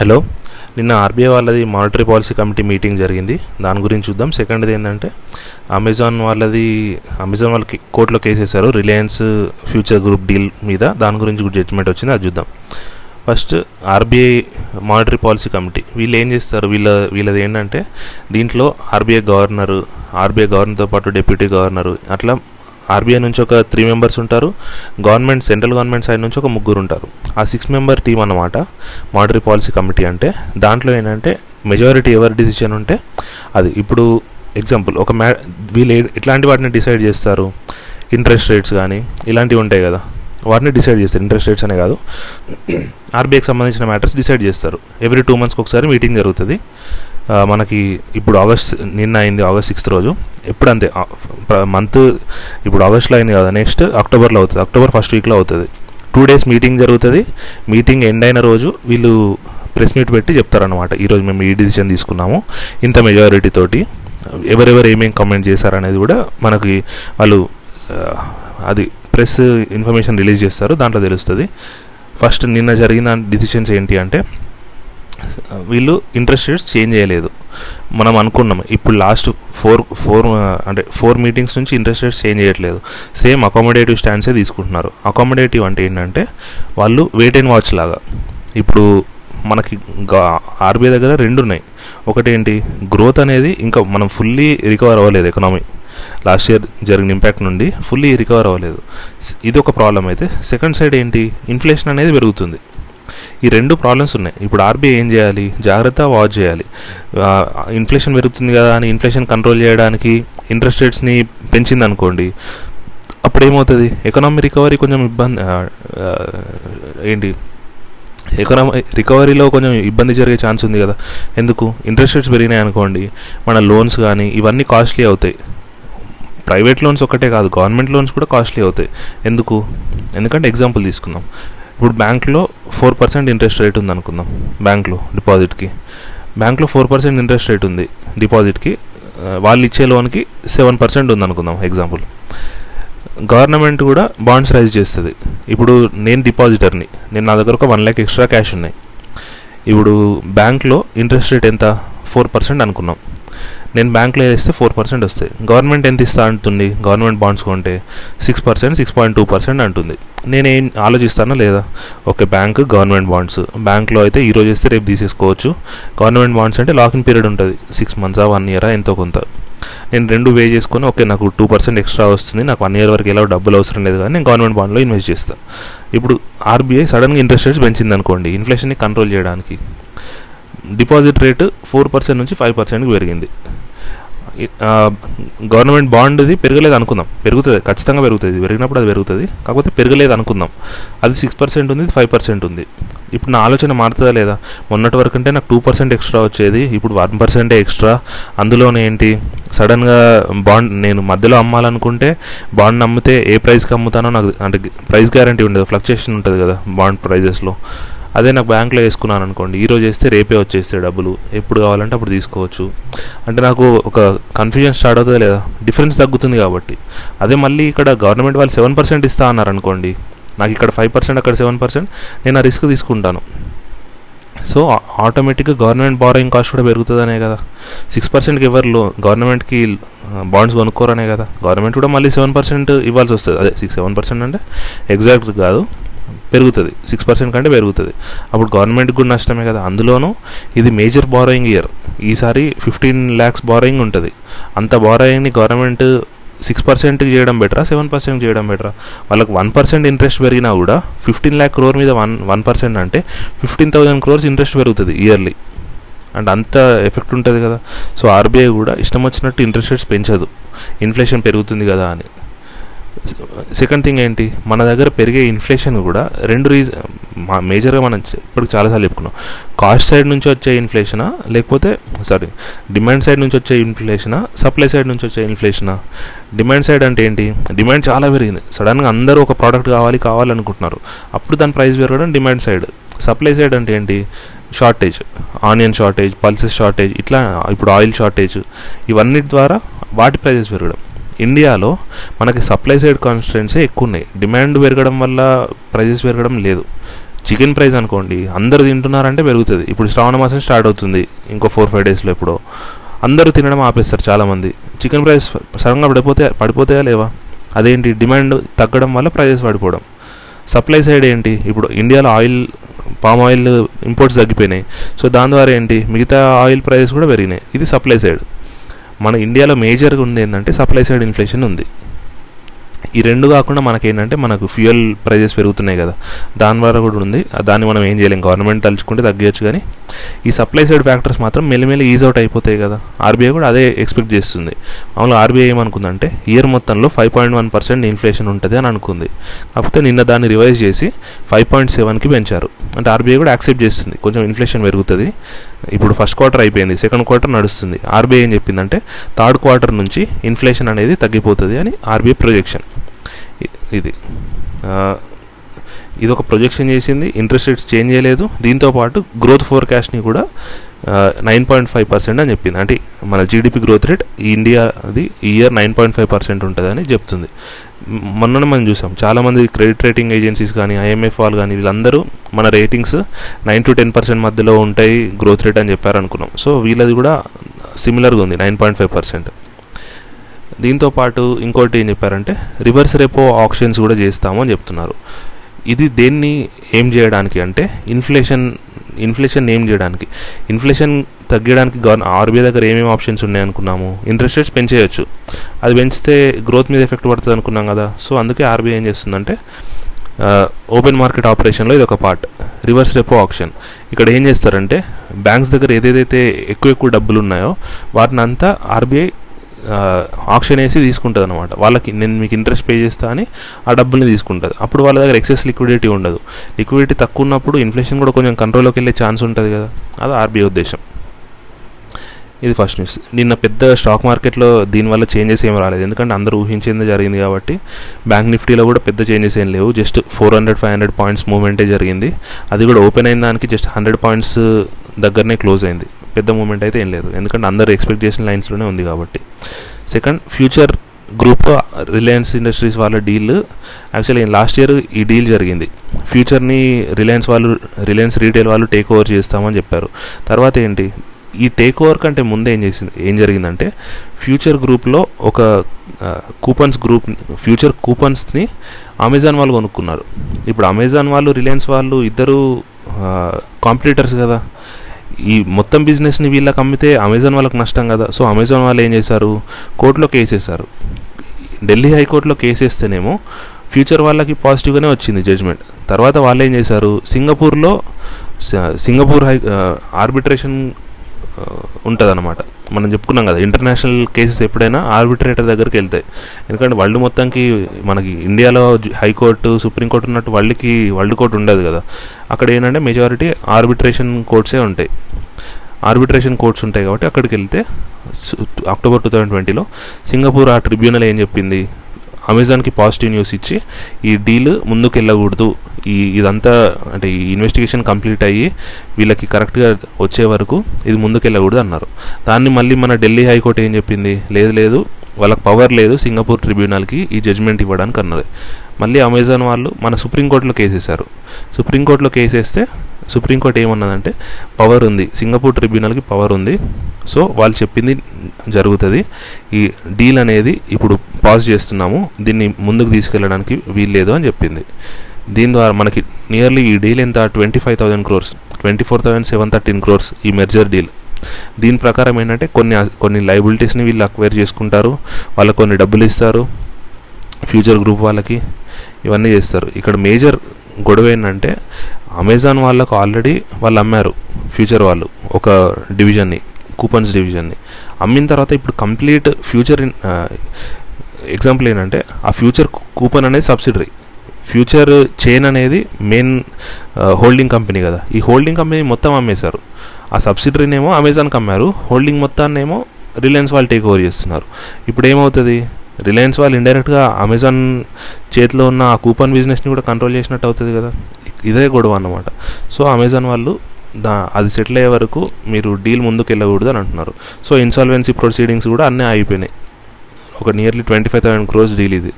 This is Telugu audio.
హలో నిన్న ఆర్బీఐ వాళ్ళది మానిటరీ పాలసీ కమిటీ మీటింగ్ జరిగింది. దాని గురించి చూద్దాం. సెకండ్ది ఏంటంటే అమెజాన్ వాళ్ళది అమెజాన్ వాళ్ళకి కోర్టులో కేసు వేశారు. రిలయన్స్ ఫ్యూచర్ గ్రూప్ డీల్ మీద దాని గురించి కూడా జడ్జిమెంట్ వచ్చింది. అది చూద్దాం. First RBI monetary policy committee వీళ్ళు ఏం చేస్తారు? వీళ్ళ వీళ్ళది ఏంటంటే దీంట్లో ఆర్బీఐ గవర్నరు ఆర్బీఐ గవర్నర్తో పాటు డిప్యూటీ గవర్నరు అట్లా ఆర్బీఐ నుంచి ఒక త్రీ మెంబర్స్ ఉంటారు. గవర్నమెంట్ సెంట్రల్ గవర్నమెంట్ సైడ్ నుంచి ఒక ముగ్గురు ఉంటారు. ఆ సిక్స్ మెంబర్ టీం అన్నమాట మానిటరీ పాలసీ కమిటీ అంటే. దాంట్లో ఏంటంటే మెజారిటీ ఎవరి డిసిషన్ ఉంటే అది ఇప్పుడు ఎగ్జాంపుల్ ఒక మ్యా వీళ్ళు ఏ- ఎట్లాంటి వాటిని డిసైడ్ చేస్తారు. ఇంట్రెస్ట్ రేట్స్ కానీ ఇలాంటివి ఉంటాయి కదా. వాటిని డిసైడ్ చేస్తారు. ఇంట్రెస్ట్ రేట్స్ అనే కాదు. ఆర్బీఐకి సంబంధించిన మ్యాటర్స్ డిసైడ్ చేస్తారు. ఎవ్రీ టూ మంత్స్కి ఒకసారి మీటింగ్ జరుగుతుంది. మనకి ఇప్పుడు ఆగస్ట్ నిన్న అయింది ఆగస్ట్ సిక్స్త్ రోజు. ఎప్పుడు అంతే మంత్ ఇప్పుడు ఆగస్ట్లో అయింది కదా నెక్స్ట్ అక్టోబర్లో అవుతుంది. అక్టోబర్ ఫస్ట్ వీక్లో అవుతుంది. టూ డేస్ మీటింగ్ జరుగుతుంది. మీటింగ్ ఎండ్ అయిన రోజు వీళ్ళు ప్రెస్ మీట్ పెట్టి చెప్తారనమాట ఈరోజు మేము ఈ డిసిషన్ తీసుకున్నాము. ఇంత మెజారిటీ తోటి. ఎవరెవరు ఏమేమి కమెంట్ చేశారనేది కూడా మనకి వాళ్ళు అది ప్రెస్ ఇన్ఫర్మేషన్ రిలీజ్ చేస్తారు. దాంట్లో తెలుస్తుంది. ఫస్ట్ నిన్న జరిగిన డిసిషన్స్ ఏంటి అంటే వీళ్ళు ఇంట్రెస్ట్ రేట్స్ చేంజ్ చేయలేదు. మనం అనుకున్నాం ఇప్పుడు లాస్ట్ ఫోర్ ఫోర్ అంటే ఫోర్ మీటింగ్స్ నుంచి ఇంట్రెస్ట్ రేట్స్ చేంజ్ చేయట్లేదు. సేమ్ అకామిడేటివ్ స్టాండ్సే తీసుకుంటున్నారు. అకామిడేటివ్ అంటే ఏంటంటే వాళ్ళు వెయిట్ అండ్ వాచ్ లాగా. ఇప్పుడు మనకి ఆర్బీఐ దగ్గర రెండు ఉన్నాయి. ఒకటేంటి గ్రోత్ అనేది ఇంకా మనం ఫుల్లీ రికవర్ అవ్వలేదు ఎకనామీ లాస్ట్ ఇయర్ జరిగిన ఇంపాక్ట్ నుండి ఫుల్లీ రికవర్ అవ్వలేదు. ఇది ఒక ప్రాబ్లం అయితే. సెకండ్ సైడ్ ఏంటి? ఇన్ఫ్లేషన్ అనేది పెరుగుతుంది. ఈ రెండు ప్రాబ్లమ్స్ ఉన్నాయి. ఇప్పుడు ఆర్బీఐ ఏం చేయాలి? జాగ్రత్త వాచ్ చేయాలి. ఇన్ఫ్లేషన్ పెరుగుతుంది కదా అని ఇన్ఫ్లేషన్ కంట్రోల్ చేయడానికి ఇంట్రెస్ట్ రేట్స్ని పెంచింది అనుకోండి అప్పుడు ఏమవుతుంది? ఎకనామీ రికవరీ కొంచెం ఇబ్బంది ఏంటి? ఎకనామీ రికవరీలో కొంచెం ఇబ్బంది జరిగే ఛాన్స్ ఉంది కదా. ఎందుకు? ఇంట్రెస్ట్ రేట్స్ పెరిగినాయి అనుకోండి మన లోన్స్ కానీ ఇవన్నీ కాస్ట్లీ అవుతాయి. ప్రైవేట్ లోన్స్ ఒకటే కాదు గవర్నమెంట్ లోన్స్ కూడా కాస్ట్లీ అవుతాయి. ఎందుకు? ఎందుకంటే ఎగ్జాంపుల్ తీసుకుందాం. ఇప్పుడు బ్యాంక్లో ఫోర్ పర్సెంట్ ఇంట్రెస్ట్ రేట్ ఉంది అనుకుందాం బ్యాంక్లో డిపాజిట్కి. బ్యాంక్లో ఫోర్ పర్సెంట్ ఇంట్రెస్ట్ రేట్ ఉంది డిపాజిట్కి. వాళ్ళు ఇచ్చే లోన్కి సెవెన్ పర్సెంట్ ఉంది అనుకుందాం ఎగ్జాంపుల్. గవర్నమెంట్ కూడా బాండ్స్ రైజ్ చేస్తుంది. ఇప్పుడు నేను డిపాజిటర్ని నేను నా దగ్గర ఒక వన్ ల్యాక్ ఎక్స్ట్రా క్యాష్ ఉన్నాయి. ఇప్పుడు బ్యాంక్లో ఇంట్రెస్ట్ రేట్ ఎంత? ఫోర్ పర్సెంట్ అనుకున్నాం. నేను బ్యాంక్లో వేస్తే ఫోర్ పర్సెంట్ వస్తాయి. గవర్నమెంట్ ఎంత ఇస్తా అంటుంది? గవర్నమెంట్ బాండ్స్ కొంటే six percent six point two percent అంటుంది. నేనేం ఆలోచిస్తానా లేదా? Okay bank government bonds. బ్యాంక్లో అయితే ఈ రోజు వేస్తే రేపు తీసేసుకోవచ్చు. గవర్నమెంట్ బాండ్స్ అంటే లాకింగ్ పీరియడ్ ఉంటుంది. సిక్స్ మంత్సా వన్ ఇయరా ఎంతో కొంత. నేను రెండు వే చేసుకొని ఓకే నాకు టూ పర్సెంట్ ఎక్స్ట్రా వస్తుంది. నాకు వన్ ఇయర్ వరకు ఎలా డబ్బులు అవసరం లేదు కానీ నేను గవర్నమెంట్ బాండ్లో ఇన్వెస్ట్ చేస్తాను ఇప్పుడు ఆర్బీఐ సడన్గా ఇంట్రెస్ట్ రేట్స్ పెంచింది అనుకోండి ఇన్ఫ్లేషన్ని కంట్రోల్ చేయడానికి డిపాజిట్ రేటు ఫోర్ పర్సెంట్ నుంచి ఫైవ్ పర్సెంట్కి పెరిగింది. గవర్నమెంట్ బాండ్ది పెరగలేదు అనుకుందాం. పెరుగుతుంది ఖచ్చితంగా పెరుగుతుంది. పెరిగినప్పుడు అది పెరుగుతుంది. కాకపోతే పెరగలేదు అనుకుందాం. అది సిక్స్ పర్సెంట్ ఉంది ఫైవ్ పర్సెంట్ ఉంది. ఇప్పుడు నా ఆలోచన మారుతుందా లేదా? మొన్నటి వరకు అంటే నాకు టూ పర్సెంట్ ఎక్స్ట్రా వచ్చేది ఇప్పుడు వన్ పర్సెంటే ఎక్స్ట్రా. అందులోనే ఏంటి? సడన్గా బాండ్ నేను మధ్యలో అమ్మాలనుకుంటే బాండ్ అమ్మితే ఏ ప్రైస్కి అమ్ముతానో నాకు అంటే ప్రైస్ గ్యారంటీ ఉండదు ఫ్లక్చుయేషన్ ఉంటుంది కదా బాండ్ ప్రైజెస్లో. అదే నాకు బ్యాంక్లో వేసుకున్నాను అనుకోండి ఈరోజు వేస్తే రేపే వచ్చేస్తాయి డబ్బులు. ఎప్పుడు కావాలంటే అప్పుడు తీసుకోవచ్చు. అంటే నాకు ఒక కన్ఫ్యూజన్ స్టార్ట్ అవుతుంది లేదా? డిఫరెన్స్ తగ్గుతుంది కాబట్టి. అదే మళ్ళీ ఇక్కడ గవర్నమెంట్ వాళ్ళు సెవెన్ పర్సెంట్ ఇస్తా అన్నారు అనుకోండి నాకు ఇక్కడ ఫైవ్ పర్సెంట్ అక్కడ సెవెన్ పర్సెంట్ నేను ఆ రిస్క్ తీసుకుంటాను. సో ఆటోమేటిక్గా గవర్నమెంట్ బారోయింగ్ కాస్ట్ కూడా పెరుగుతుందనే కదా. సిక్స్ పర్సెంట్కి ఎవరు లో గవర్నమెంట్కి బాండ్స్ కొనుక్కోరనే కదా. గవర్నమెంట్ కూడా మళ్ళీ సెవెన్ పర్సెంట్ ఇవ్వాల్సి వస్తుంది. అదే సిక్స్ సెవెన్ పర్సెంట్ అంటే ఎగ్జాక్ట్ కాదు. పెరుగుతుంది. సిక్స్ పర్సెంట్ కంటే పెరుగుతుంది. అప్పుడు గవర్నమెంట్కి కూడా నష్టమే కదా. అందులోనూ ఇది మేజర్ బారోయింగ్ ఇయర్ ఈసారి ఫిఫ్టీన్ ల్యాక్స్ బారోయింగ్ ఉంటుంది. అంత బారోయింగ్ని గవర్నమెంట్ సిక్స్ పర్సెంట్ చేయడం బెటరా సెవెన్ పర్సెంట్ చేయడం బెటరా వాళ్ళకి వన్ పర్సెంట్ ఇంట్రెస్ట్ పెరిగినా కూడా ఫిఫ్టీన్ ల్యాక్ క్రోర్ మీద వన్ వన్ పర్సెంట్ అంటే ఫిఫ్టీన్ థౌసండ్ క్రోర్స్ ఇంట్రెస్ట్ పెరుగుతుంది ఇయర్లీ అండ్ అంత ఎఫెక్ట్ ఉంటుంది కదా. సో ఆర్బీఐ కూడా ఇష్టం వచ్చినట్టు ఇంట్రెస్ట్ రేట్స్ పెంచదు. ఇన్ఫ్లేషన్ పెరుగుతుంది కదా అని. సెకండ్ థింగ్ ఏంటి? మన దగ్గర పెరిగే ఇన్ఫ్లేషన్ కూడా రెండు రీజన్ మా మేజర్గా మనం ఇప్పుడు ఇప్పటికి చాలాసార్లు చెప్పుకున్నాం. కాస్ట్ సైడ్ నుంచి వచ్చే ఇన్ఫ్లేషనా? లేకపోతే సారీ డిమాండ్ సైడ్ నుంచి వచ్చే ఇన్ఫ్లేషనా? సప్లై సైడ్ నుంచి వచ్చే ఇన్ఫ్లేషనా? డిమాండ్ సైడ్ అంటే ఏంటి? డిమాండ్ చాలా పెరిగింది. సడన్గా అందరూ ఒక ప్రోడక్ట్ కావాలి కావాలనుకుంటున్నారు. అప్పుడు దాని ప్రైస్ పెరగడం డిమాండ్ సైడ్. సప్లై సైడ్ అంటే ఏంటి? Shortage. Onion shortage pulses shortage ఇట్లా ఇప్పుడు ఆయిల్ షార్టేజ్. ఇవన్నిటి ద్వారా వాటి ప్రైజెస్ పెరగడం. ఇండియాలో మనకి సప్లై సైడ్ కాన్స్టెంట్సే ఎక్కువ ఉన్నాయి డిమాండ్ పెరగడం వల్ల ప్రైజెస్ పెరగడం లేదు. చికెన్ ప్రైస్ అనుకోండి అందరు తింటున్నారంటే పెరుగుతుంది. ఇప్పుడు శ్రావణ మాసం స్టార్ట్ అవుతుంది ఇంకో ఫోర్ ఫైవ్ డేస్లో ఎప్పుడో. అందరూ తినడం ఆపేస్తారు చాలామంది. చికెన్ ప్రైస్ సడన్గా పడిపోతే పడిపోతాయా లేవా? అదేంటి? డిమాండ్ తగ్గడం వల్ల ప్రైజెస్ పడిపోవడం. సప్లై సైడ్ ఏంటి? ఇప్పుడు ఇండియాలో ఆయిల్ పామ్ ఆయిల్ ఇంపోర్ట్స్ తగ్గిపోయినాయి. సో దాని ద్వారా ఏంటి? మిగతా ఆయిల్ ప్రైజెస్ కూడా పెరిగినాయి. ఇది సప్లై సైడ్ మన ఇండియాలో మేజర్గా ఉంది ఏంటంటే సప్లై సైడ్ ఇన్ఫ్లేషన్ ఉంది. ఈ రెండు కాకుండా మనకేంటంటే మనకు ఫ్యూయల్ ప్రైజెస్ పెరుగుతున్నాయి కదా. దాని ద్వారా కూడా ఉంది. దాన్ని మనం ఏం చేయలేం. గవర్నమెంట్ తలుచుకుంటే తగ్గచ్చు కానీ ఈ సప్లై సైడ్ ఫ్యాక్టర్స్ మాత్రం మెల్లిమెల్లి ఈజ్ అవుట్ అయిపోతాయి కదా. ఆర్బీఐ కూడా అదే ఎక్స్పెక్ట్ చేస్తుంది. మామూలుగా ఆర్బీఐ ఏమనుకుందంటే ఇయర్ మొత్తంలో five point one percent inflation ఉంటుంది అని అనుకుంది. కాకపోతే నిన్న దాన్ని రివైజ్ చేసి ఫైవ్ పాయింట్ సెవెన్కి పెంచారు. అంటే ఆర్బీఐ కూడా యాక్సెప్ట్ చేస్తుంది. కొంచెం ఇన్ఫ్లేషన్ పెరుగుతుంది. ఇప్పుడు ఫస్ట్ క్వార్టర్ అయిపోయింది. సెకండ్ క్వార్టర్ నడుస్తుంది. ఆర్బీఐ ఏం చెప్పిందంటే థర్డ్ క్వార్టర్ నుంచి ఇన్ఫ్లేషన్ అనేది తగ్గిపోతుంది అని ఆర్బీఐ ప్రొజెక్షన్. ఇది. ఇది ఒక ప్రొజెక్షన్ చేసింది. ఇంట్రెస్ట్ రేట్స్ చేంజ్ చేయలేదు. దీంతో పాటు గ్రోత్ ఫోర్కాస్ట్ని కూడా నైన్ పాయింట్ ఫైవ్ పర్సెంట్ అని చెప్పింది. అంటే మన GDP growth rate ఇండియాది year nine point five percent ఉంటుందని చెప్తుంది. మొన్న మనం చూసాం. చాలామంది క్రెడిట్ రేటింగ్ ఏజెన్సీస్ కానీ ఐఎంఎఫ్ వాళ్ళు కానీ వీళ్ళందరూ మన ratings nine to ten percent మధ్యలో ఉంటాయి గ్రోత్ రేట్ అని చెప్పారనుకున్నాం. సో వీళ్ళది కూడా సిమిలర్గా ఉంది నైన్ పాయింట్ ఫైవ్ పర్సెంట్ దీంతో పాటు ఇంకోటి ఏం చెప్పారంటే రివర్స్ రెపో ఆప్షన్స్ కూడా చేస్తాము అని చెప్తున్నారు. ఇది దేన్ని ఏం చేయడానికి అంటే ఇన్ఫ్లేషన్ ఇన్ఫ్లేషన్ ఏం చేయడానికి? ఇన్ఫ్లేషన్ తగ్గడానికి గవర్న ఆర్బీఐ దగ్గర ఏమేమి ఆప్షన్స్ ఉన్నాయి అనుకున్నాము? ఇంట్రెస్ట్ రేట్స్ పెంచేయచ్చు అది పెంచితే గ్రోత్ మీద ఎఫెక్ట్ పడుతుంది అనుకున్నాం కదా. సో అందుకే ఆర్బీఐ ఏం చేస్తుందంటే ఓపెన్ మార్కెట్ ఆపరేషన్లో ఇది ఒక పార్ట్ రివర్స్ రెపో ఆప్షన్. ఇక్కడ ఏం చేస్తారంటే బ్యాంక్స్ దగ్గర ఏదేదైతే ఎక్కువ ఎక్కువ డబ్బులు ఉన్నాయో వాటిని అంతా ఆర్బీఐ ఆప్షన్ వేసి తీసుకుంటుంది అనమాట వాళ్ళకి నేను మీకు ఇంట్రెస్ట్ పే చేస్తా అని ఆ డబ్బుల్ని తీసుకుంటుంది. అప్పుడు వాళ్ళ దగ్గర ఎక్సెస్ లిక్విడిటీ ఉండదు. లిక్విడిటీ తక్కువ ఉన్నప్పుడు ఇన్ఫ్లేషన్ కూడా కొంచెం కంట్రోల్లోకి వెళ్ళే ఛాన్స్ ఉంటుంది కదా. అది ఆర్బీఐ ఉద్దేశం. ఇది ఫస్ట్ న్యూస్ నిన్న పెద్ద స్టాక్ మార్కెట్లో దీనివల్ల చేంజెస్ ఏం రాలేదు. ఎందుకంటే అందరూ ఊహించింది జరిగింది కాబట్టి బ్యాంక్ నిఫ్టీలో కూడా పెద్ద చేంజెస్ ఏం లేవు. Just four hundred five hundred points మూవ్మెంటే జరిగింది. అది కూడా ఓపెన్ అయిన దానికి జస్ట్ హండ్రెడ్ పాయింట్స్ దగ్గరనే క్లోజ్ అయింది. పెద్ద మూమెంట్ అయితే ఏం లేదు. ఎందుకంటే అందరు ఎక్స్పెక్ట్ చేసిన లైన్స్లోనే ఉంది కాబట్టి. Second future group Reliance Industries వాళ్ళ డీల్ యాక్చువల్లీ లాస్ట్ ఇయర్ ఈ డీల్ జరిగింది. ఫ్యూచర్ని రిలయన్స్ వాళ్ళు రిలయన్స్ రీటైల్ వాళ్ళు టేక్ ఓవర్ చేస్తామని చెప్పారు. తర్వాత ఏంటి? ఈ టేక్ ఓవర్ కంటే ముందే ఏం చేసింది? ఏం జరిగిందంటే ఫ్యూచర్ గ్రూప్లో ఒక కూపన్స్ గ్రూప్ ఫ్యూచర్ కూపన్స్ని అమెజాన్ వాళ్ళు కొనుక్కున్నారు. ఇప్పుడు అమెజాన్ వాళ్ళు రిలయన్స్ వాళ్ళు ఇద్దరు కాంపిటీటర్స్ కదా. ఈ మొత్తం బిజినెస్ని వీళ్ళకి అమ్మితే అమెజాన్ వాళ్ళకి నష్టం కదా. సో అమెజాన్ వాళ్ళు ఏం చేశారు? కోర్టులో కేసు వేశారు. ఢిల్లీ హైకోర్టులో కేసేస్తేనేమో ఫ్యూచర్ వాళ్ళకి పాజిటివ్గానే వచ్చింది జడ్జ్మెంట్. తర్వాత వాళ్ళు ఏం చేశారు? సింగపూర్లో సింగపూర్ హై ఆర్బిట్రేషన్ ఉంటుందన్నమాట. మనం చెప్పుకున్నాం కదా ఇంటర్నేషనల్ కేసెస్ ఎప్పుడైనా ఆర్బిట్రేటర్ దగ్గరికి వెళ్తాయి. ఎందుకంటే వరల్డ్ మొత్తానికి మనకి ఇండియాలో హైకోర్టు సుప్రీంకోర్టు ఉన్నట్టు వాళ్ళకి వరల్డ్ కోర్టు ఉండదు కదా. అక్కడ ఏంటంటే మెజారిటీ ఆర్బిట్రేషన్ కోర్ట్సే ఉంటాయి. ఆర్బిట్రేషన్ కోర్ట్స్ ఉంటాయి కాబట్టి అక్కడికి వెళ్తే అక్టోబర్ టూ థౌజండ్ ట్వంటీలో సింగపూర్ ఆ ట్రిబ్యునల్ ఏం చెప్పింది? అమెజాన్కి పాజిటివ్ న్యూస్ ఇచ్చి ఈ డీల్ ముందుకు వెళ్ళకూడదు ఈ ఇదంతా అంటే ఈ ఇన్వెస్టిగేషన్ కంప్లీట్ అయ్యి వీళ్ళకి కరెక్ట్గా వచ్చే వరకు ఇది ముందుకు వెళ్ళకూడదు అన్నారు. దాన్ని మళ్ళీ మన ఢిల్లీ హైకోర్టు ఏం చెప్పింది? లేదు లేదు. వాళ్ళకి పవర్ లేదు. సింగపూర్ ట్రిబ్యునల్కి ఈ జడ్జ్మెంట్ ఇవ్వడానికి అన్నది. మళ్ళీ అమెజాన్ వాళ్ళు మన సుప్రీంకోర్టులో కేసేశారు. సుప్రీంకోర్టులో కేసేస్తే సుప్రీంకోర్టు ఏమన్నదంటే పవర్ ఉంది. సింగపూర్ ట్రిబ్యునల్కి పవర్ ఉంది. సో వాళ్ళు చెప్పింది జరుగుతుంది. ఈ డీల్ అనేది ఇప్పుడు పాజ్ చేస్తున్నాము. దీన్ని ముందుకు తీసుకెళ్ళడానికి వీల్లేదు అని చెప్పింది. దీని ద్వారా మనకి నియర్లీ ఈ డీల్ ఎంత? Twenty five thousand crores twenty four thousand seven thirteen crores ఈ మెర్జర్ డీల్ దీని ప్రకారం ఏంటంటే కొన్ని కొన్ని లైబిలిటీస్ని వీళ్ళు అక్వైర్ చేసుకుంటారు. వాళ్ళకి కొన్ని డబ్బులు ఇస్తారు. ఫ్యూచర్ గ్రూప్ వాళ్ళకి ఇవన్నీ చేస్తారు. ఇక్కడ మేజర్ గొడవ ఏంటంటే అమెజాన్ వాళ్ళకు ఆల్రెడీ వాళ్ళు అమ్మారు ఫ్యూచర్ వాళ్ళు ఒక డివిజన్ని కూపన్స్ డివిజన్ని అమ్మిన తర్వాత ఇప్పుడు కంప్లీట్ ఫ్యూచర్ ఎగ్జాంపుల్ ఏంటంటే ఆ ఫ్యూచర్ కూపన్ అనేది సబ్సిడరీ ఫ్యూచర్ చైన్ అనేది మెయిన్ హోల్డింగ్ కంపెనీ కదా. ఈ హోల్డింగ్ కంపెనీ మొత్తం అమ్మేశారు. ఆ సబ్సిడరీనేమో అమెజాన్కి అమ్మారు. హోల్డింగ్ మొత్తాన్నేమో రిలయన్స్ వాళ్ళు టేక్ ఓవర్ చేస్తున్నారు. ఇప్పుడు ఏమవుతుంది? రిలయన్స్ వాళ్ళు ఇండైరెక్ట్గా అమెజాన్ చేతిలో ఉన్న ఆ కూపన్ బిజినెస్ని కూడా కంట్రోల్ చేసినట్టు అవుతుంది కదా. ఇదే గొడవ అన్నమాట. సో అమెజాన్ వాళ్ళు దా అది సెటిల్ అయ్యే వరకు మీరు డీల్ ముందుకు వెళ్ళకూడదు అని అంటున్నారు. సో ఇన్సాల్వెన్సీ ప్రొసీడింగ్స్ కూడా అన్నీ అయిపోయినాయి ఒక nearly twenty five thousand crores deal ఇది.